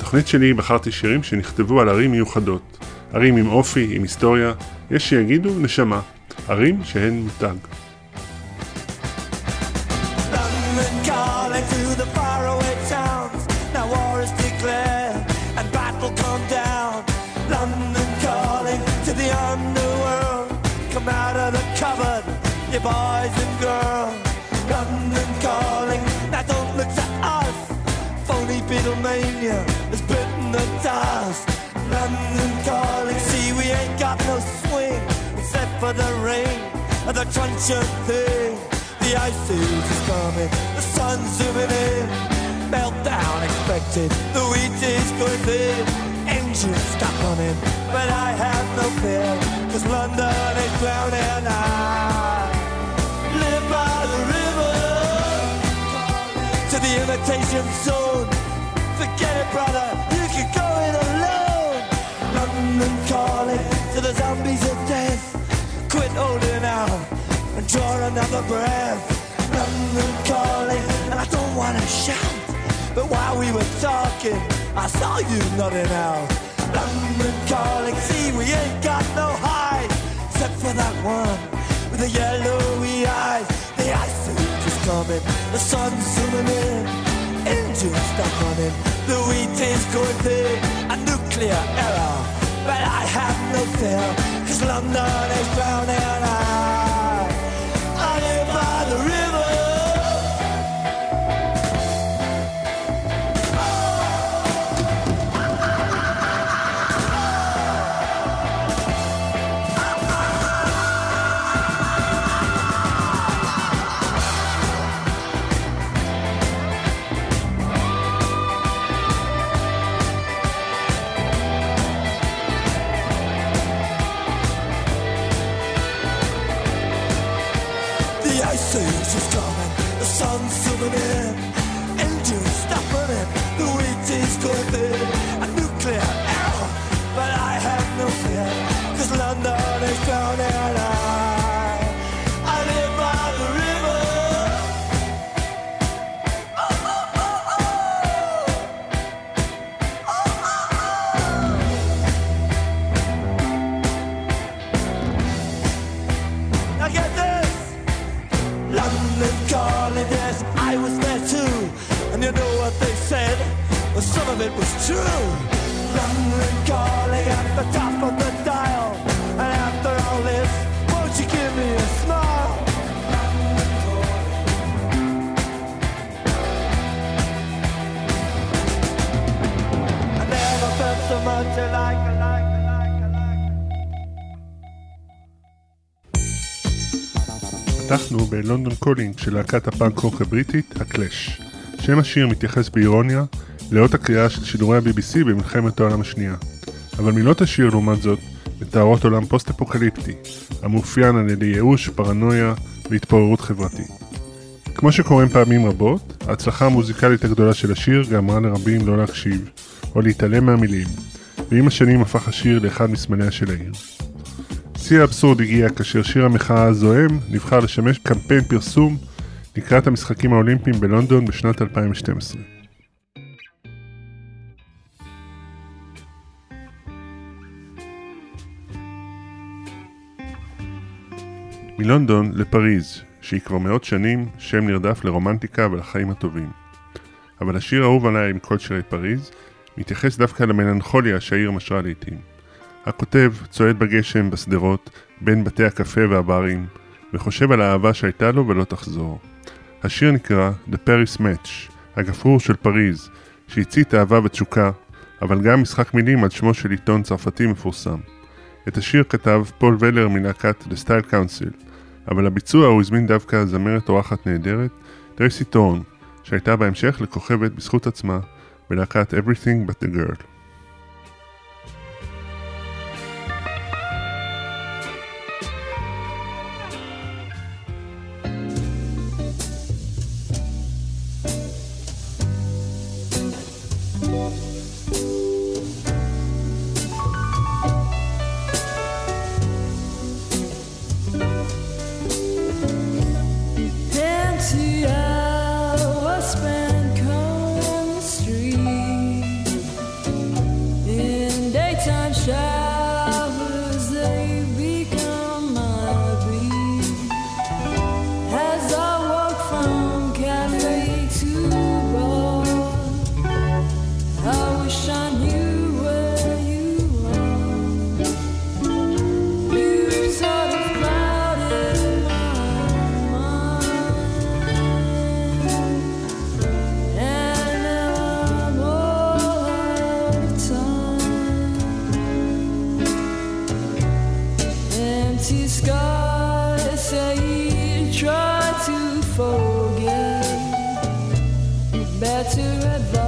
בתוכנית שלי בחרתי שירים שנכתבו על ערים מיוחדות. ערים עם אופי, עם היסטוריה, יש שיגידו נשמה. ערים שהן מותג. The ice age is coming. The sun's zooming in. Meltdown expected. The wheat is going thin. Engines stop running, but I have no fear. Cause London is drowning. I live by the river to the imitation zone. Another breath. London calling, and I don't wanna shout, but while we were talking, I saw you nodding out. London calling, see we ain't got no hide except for that one with the yellowy eyes. The ice age is coming, the sun's zooming in, engines stop running, the wheat is going thin, a nuclear error. But I have no fear, cause London is drowning. I, פתחנו ב London Calling של להקת הפאנק רוק הבריטית, הקלאש. שם השיר מתייחס באירוניה לאות הקריאה של שידורי ה-BBC במלחמת העולם השנייה. אבל מילות השיר, לעומת זאת, מתארות עולם פוסט-אפוקליפטי, המאופיין על ידי ייאוש, פרנויה והתפוררות חברתית. כמו שקורה פעמים רבות, ההצלחה המוזיקלית הגדולה של השיר גרמה לרבים לא להקשיב, או להתעלם מהמילים, ועם השנים הפך השיר לאחד מסמליה של העיר. שיא האבסורד הגיע כאשר שיר המחאה הזועם נבחר לשמש קמפיין פרסום לקראת המשחקים האולימפיים בלונדון בשנת 2012. מלונדון לפריז, שהיא כבר מאות שנים שם נרדף לרומנטיקה ולחיים הטובים. אבל השיר האהוב עליי עם כל שירי פריז מתייחס דווקא למלנכוליה שהעיר משרה לעיתים. הכותב צועד בגשם בשדרות בין בתי הקפה והברים וחושב על האהבה שהייתה לו ולא תחזור. השיר נקרא The Paris Match, הגפרור של פריז, שהצית אהבה ותשוקה, אבל גם משחק מילים על שמו של עיתון צרפתי מפורסם. את השיר כתב פול ולר מלהקת The Style Council, אבל לביצוע הוא הזמין דווקא זמרת אורחת נהדרת, טרייסי ת'ורן, שהייתה בהמשך לכוכבת בזכות עצמה בלהקת Everything But The Girl. better advice.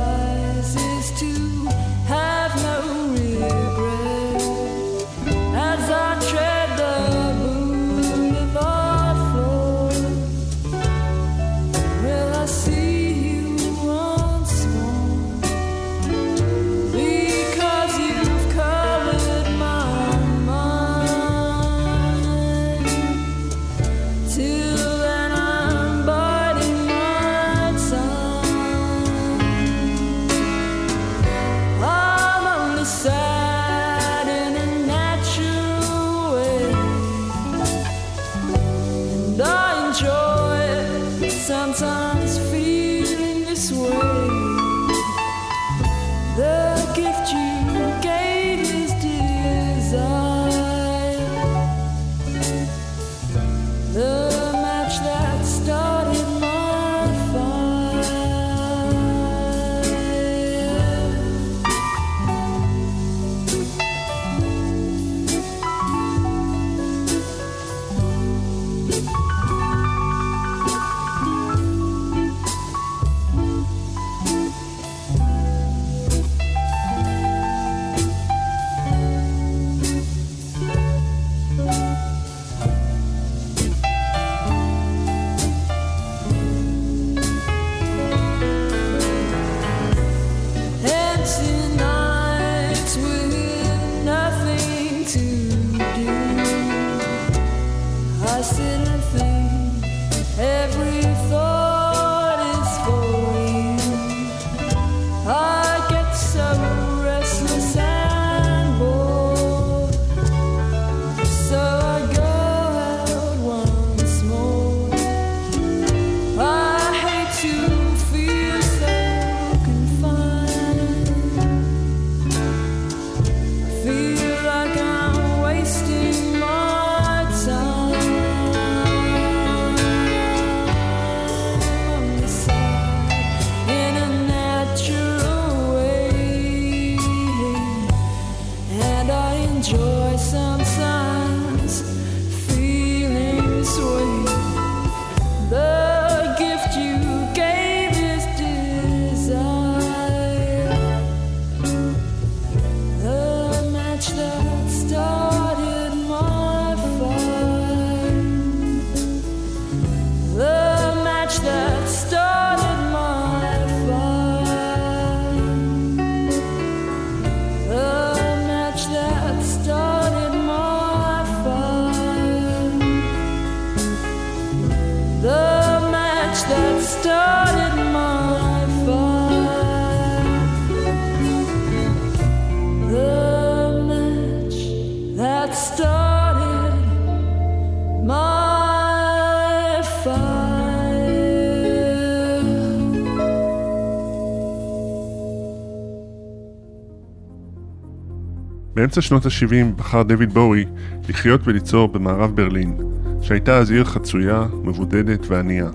באמצע שנות ה-70 בחר דויד בואי לחיות וליצור במערב ברלין, שהייתה אז עיר חצויה, מבודדת וענייה,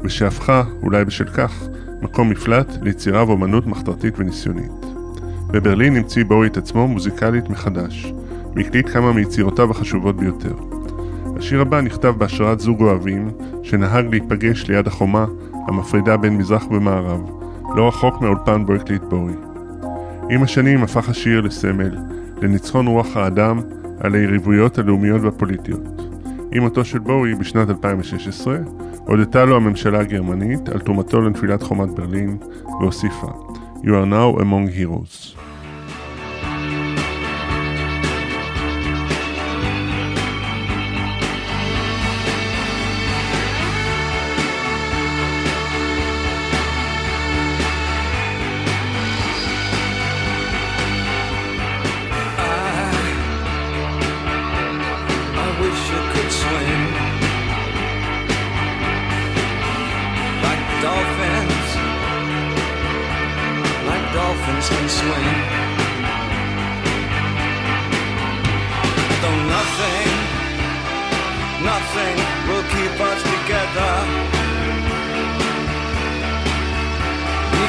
ושהפכה, אולי בשל כך, מקום מפלט ליצירה ואומנות מחתרתית וניסיונית. בברלין המציא בואי את עצמו מוזיקלית מחדש, והקליט כמה מיצירותיו החשובות ביותר. השיר הבא נכתב בהשראת זוג אוהבים, שנהג להיפגש ליד החומה המפרידה בין מזרח ומערב, לא רחוק מאולפן בו הקליט בואי. עם השנים הפך השיר לסמל, לניצחון רוח האדם על היריבויות הלאומיות והפוליטיות. עם מותו של בואי בשנת 2016, הודתה לו הממשלה הגרמנית על תרומתו לנפילת חומת ברלין, והוסיפה You are now among heroes.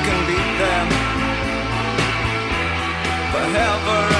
Can beat them. Forever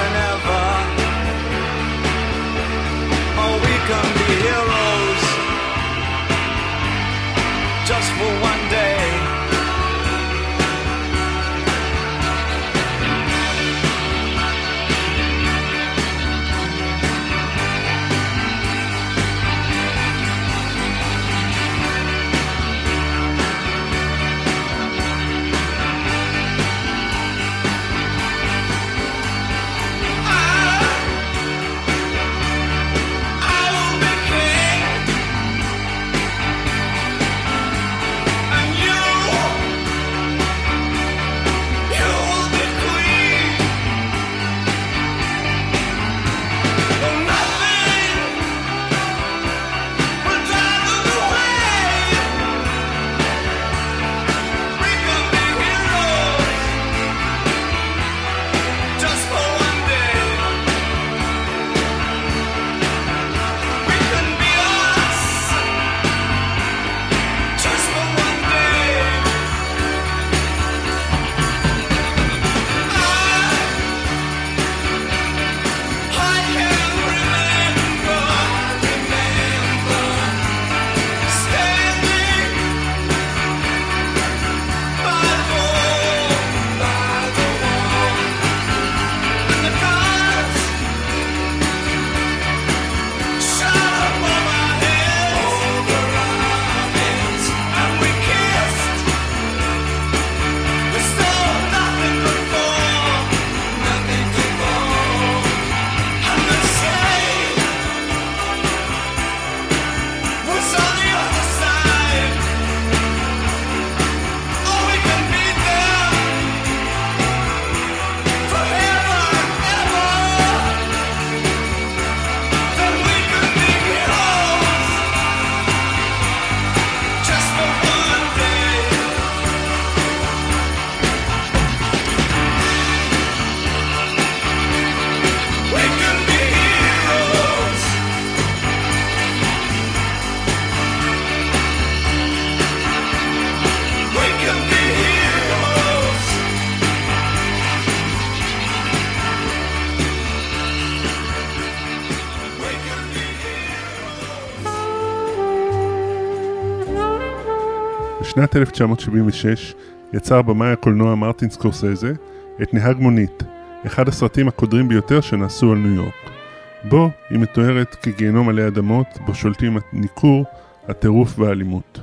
בשנת 1976 יצר במאי הקולנוע מרטין סקורסזה את נהג מונית, אחד הסרטים הקודרים ביותר שנעשו על ניו יורק. בו היא מתוארת כגיהנום עלי אדמות, בו שולטים הניכור, הטירוף והאלימות.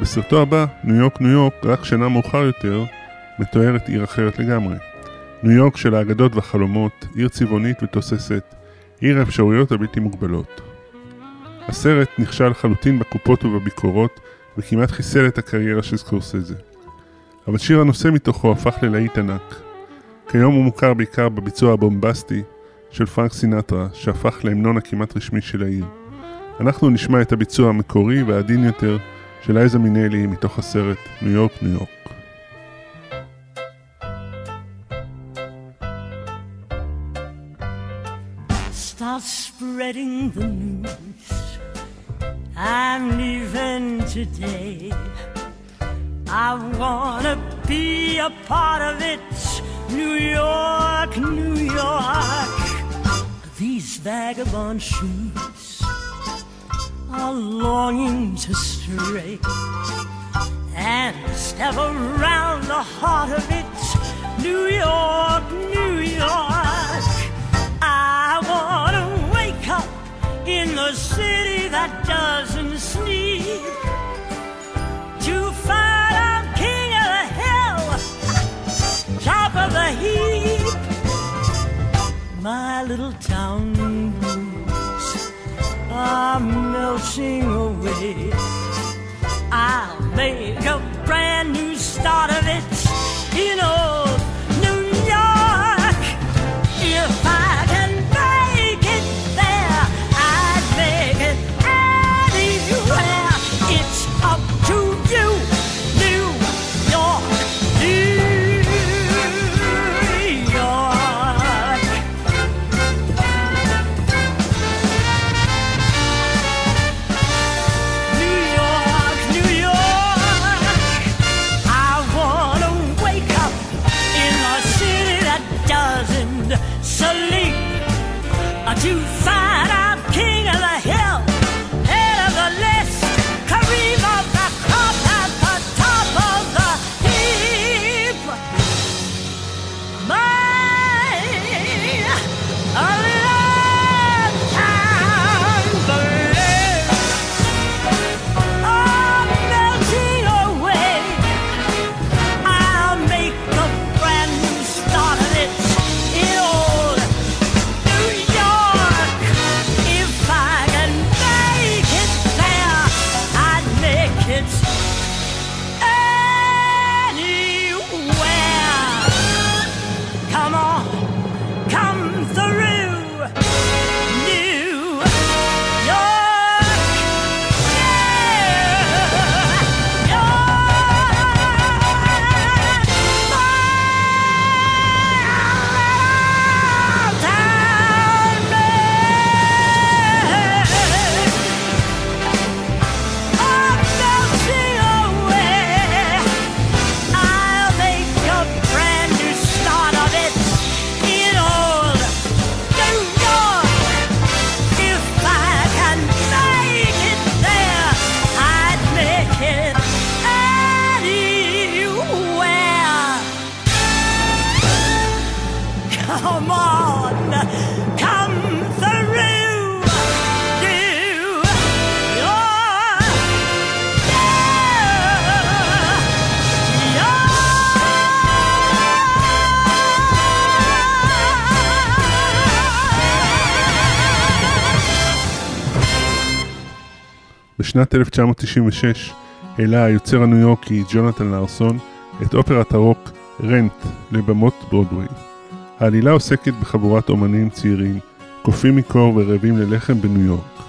בסרטו הבא, ניו יורק ניו יורק, רק שנה מאוחר יותר, מתוארת עיר אחרת לגמרי. ניו יורק של האגדות והחלומות, עיר צבעונית ותוססת, עיר האפשרויות הבלתי מוגבלות. הסרט נכשל לחלוטין בקופות ובביקורות, וכמעט חיסל את הקריירה של סקורסזה. אבל שיר הנושא מתוכו הפך ללהיט ענק. כיום הוא מוכר בעיקר בביצוע הבומבסטי של פרנק סינטרה, שהפך להמנון הכמעט רשמי של העיר. אנחנו נשמע את הביצוע המקורי והעדין יותר של אייזה מינלי מתוך הסרט ניו יורק ניו יורק. Start spreading the news today. I wanna be a part of it. New York, New York. These vagabond shoes are longing to stray and step around the heart of it. New York, New York. In the city that doesn't sleep to find I'm king of the hill, top of the heap. My little town blues are melting away. I'll make a brand new start of it in old New York. If I בשנת 1996 העלה היוצר הניו יורקי ג'ונתן לארסון את אופרת הרוק רנט לבמות ברודוויי. העלילה עוסקת בחבורת אומנים צעירים, קופאים מקור ורעבים ללחם בניו יורק.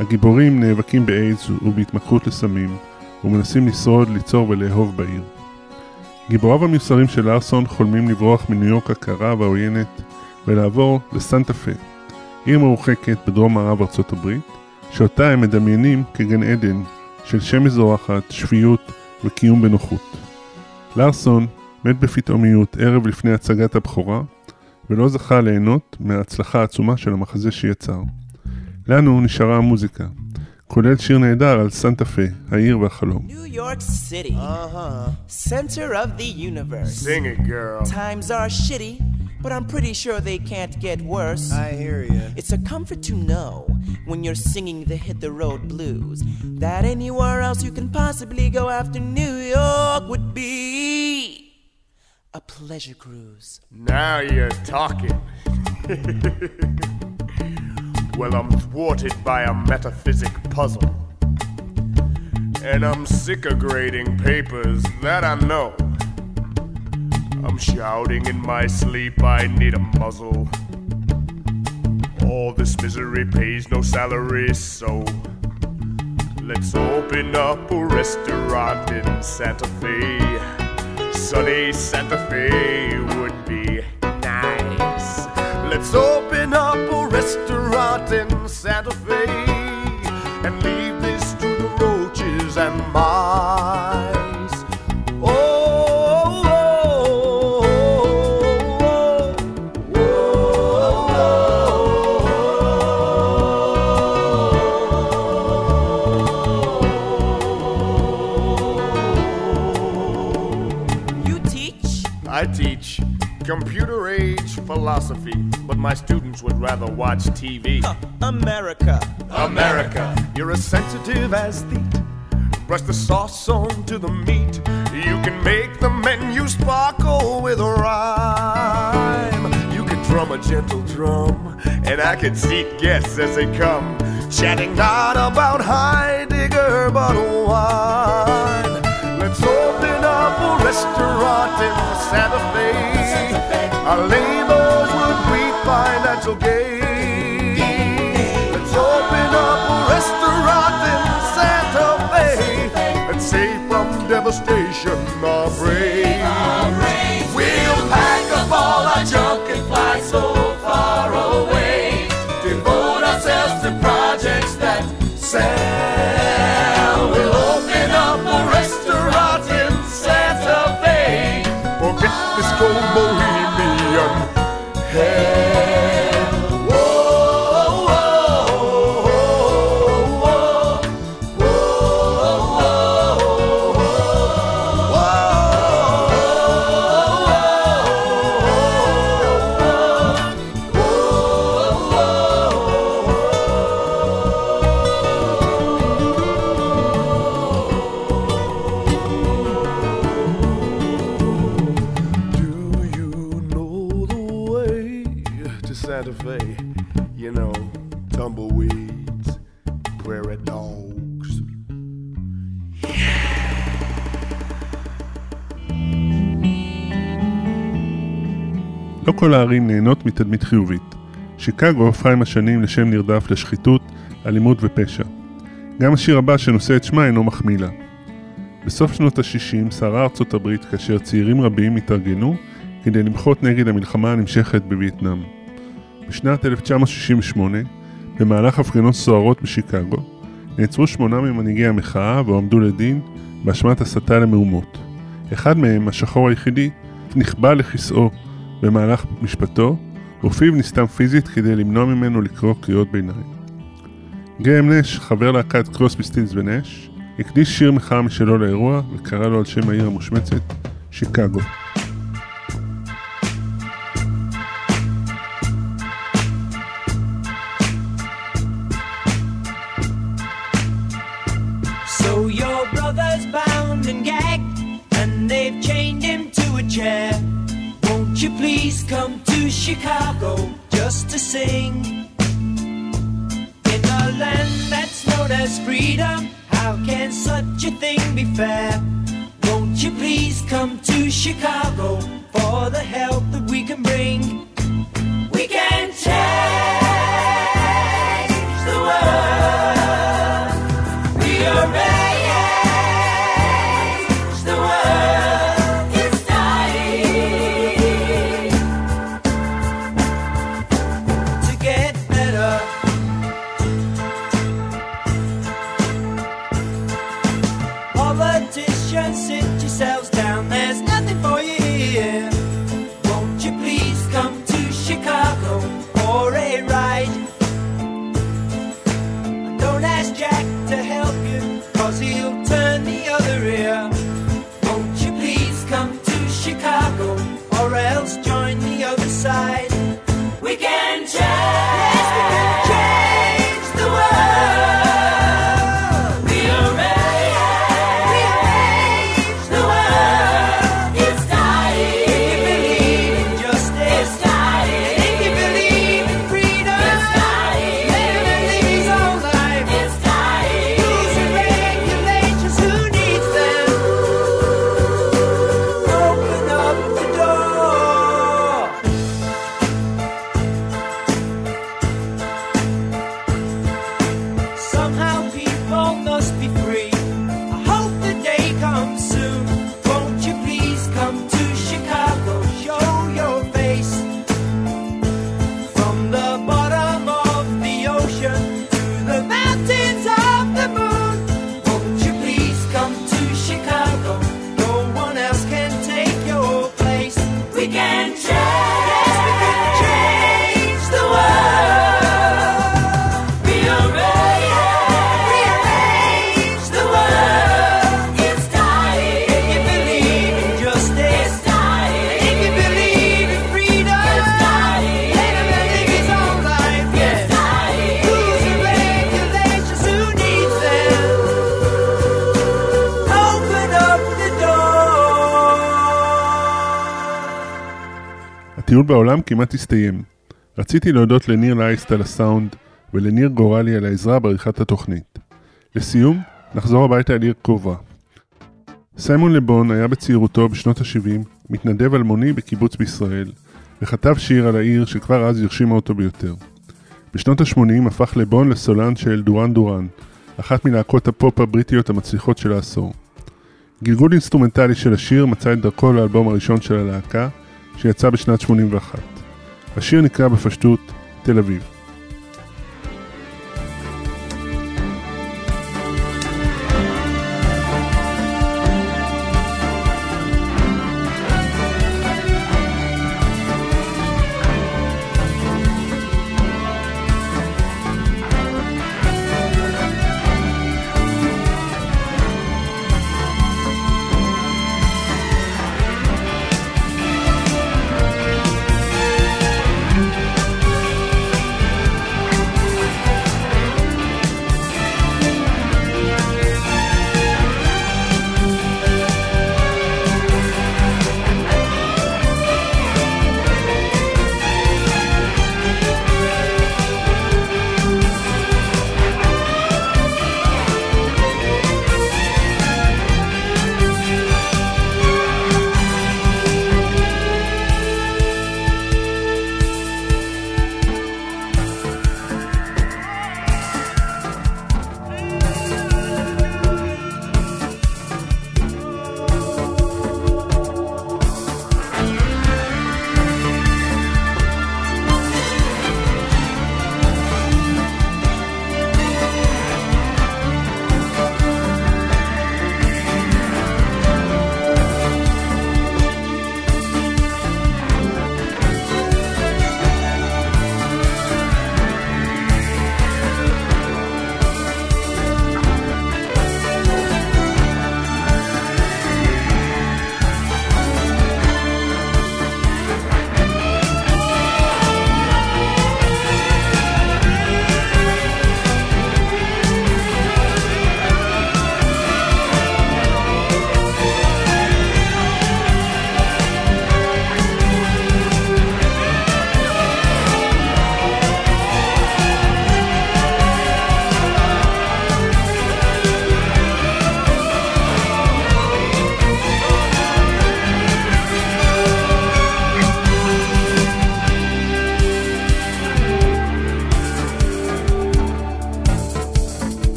הגיבורים נאבקים באיידס ובהתמכרות לסמים, ומנסים לשרוד, ליצור ולאהוב בעיר. גיבוריו המיוסרים של לארסון חולמים לברוח מניו יורק הקרה והעוינת ולעבור לסנטה פה, עיר מרוחקת בדרום מערב ארצות הברית, שאותה הם מדמיינים כגן עדן של שמש זורחת, שפיות וקיום בנוחות. לארסון מת בפתאומיות ערב לפני הצגת הבכורה, ולא זכה ליהנות מההצלחה העצומה של המחזה שיצר. לנו נשארה המוזיקה, כולל שיר נהדר על סנטה פה, העיר והחלום. New York City, Uh-huh. center of the universe. Sing it, girl. Times are shitty, but I'm pretty sure they can't get worse. I hear you. It's a comfort to know when you're singing the hit the road blues that anywhere else you can possibly go after New York would be a pleasure cruise. Now you're talking. well, I'm thwarted by a metaphysic puzzle. And I'm sick of grading papers, that I know. I'm shouting in my sleep, I need a muzzle. All this misery pays no salary, so let's open up a restaurant in Santa Fe. Sunny Santa Fe my students would rather watch TV. America. America, you're as sensitive as thieat. Brush the sauce onto the meat. You can make the menu sparkle with a rhyme. You can drum a gentle drum, and I can seat guests as they come, chatting not about Heidegger but wine. Let's open up a restaurant in Santa Fe. Our reap financial gain. Let's open up a restaurant in Santa Fe and save from devastation our brains. To Santa Fe? You know, tumbleweeds, prairie dogs. לא כל הערים נהנות מתדמית חיובית. שיקגו הפכה עם השנים לשם נרדף לשחיתות, אלימות ופשע. גם השיר הבא שנושא את שמה אינו מחמיא לה. בסוף שנות ה-60 סערה ארצות הברית כאשר צעירים רבים התארגנו כדי למחות נגד המלחמה הנמשכת בווייטנאם. בשנת 1968, במהלך הפגנות סוערות בשיקגו, נעצרו שמונה ממנהיגי המחאה והועמדו לדין באשמת הסתה למהומות. אחד מהם, השחור היחידי, נכבה לכיסאו במהלך משפטו, ופיו נסתם פיזית כדי למנוע ממנו לקרוא קריאות ביניים. גרם נש, חבר להקת קרוסבי סטילס ונש, הקדיש שיר מחאה משלו לאירוע וקרא לו על שם העיר המושמצת, שיקגו. הטיול בעולם כמעט הסתיים. רציתי להודות לניר לייסט על הסאונד ולניר גורלי על העזרה בעריכת התוכנית. לסיום, נחזור הביתה אל עיר קרובה. סיימון לבון היה בצעירותו בשנות ה-70 מתנדב אלמוני בקיבוץ בישראל, וכתב שיר על העיר שכבר אז הרשימה אותו ביותר. בשנות ה-80 הפך לבון לסולן של דורן דורן, אחת מלהקות הפופ הבריטיות המצליחות של העשור. גלגול אינסטרומנטלי של השיר מצא את דרכו לאלבום הראשון של הלהקה, שיצא בשנת 81. השיר נקרא בפשטות תל אביב.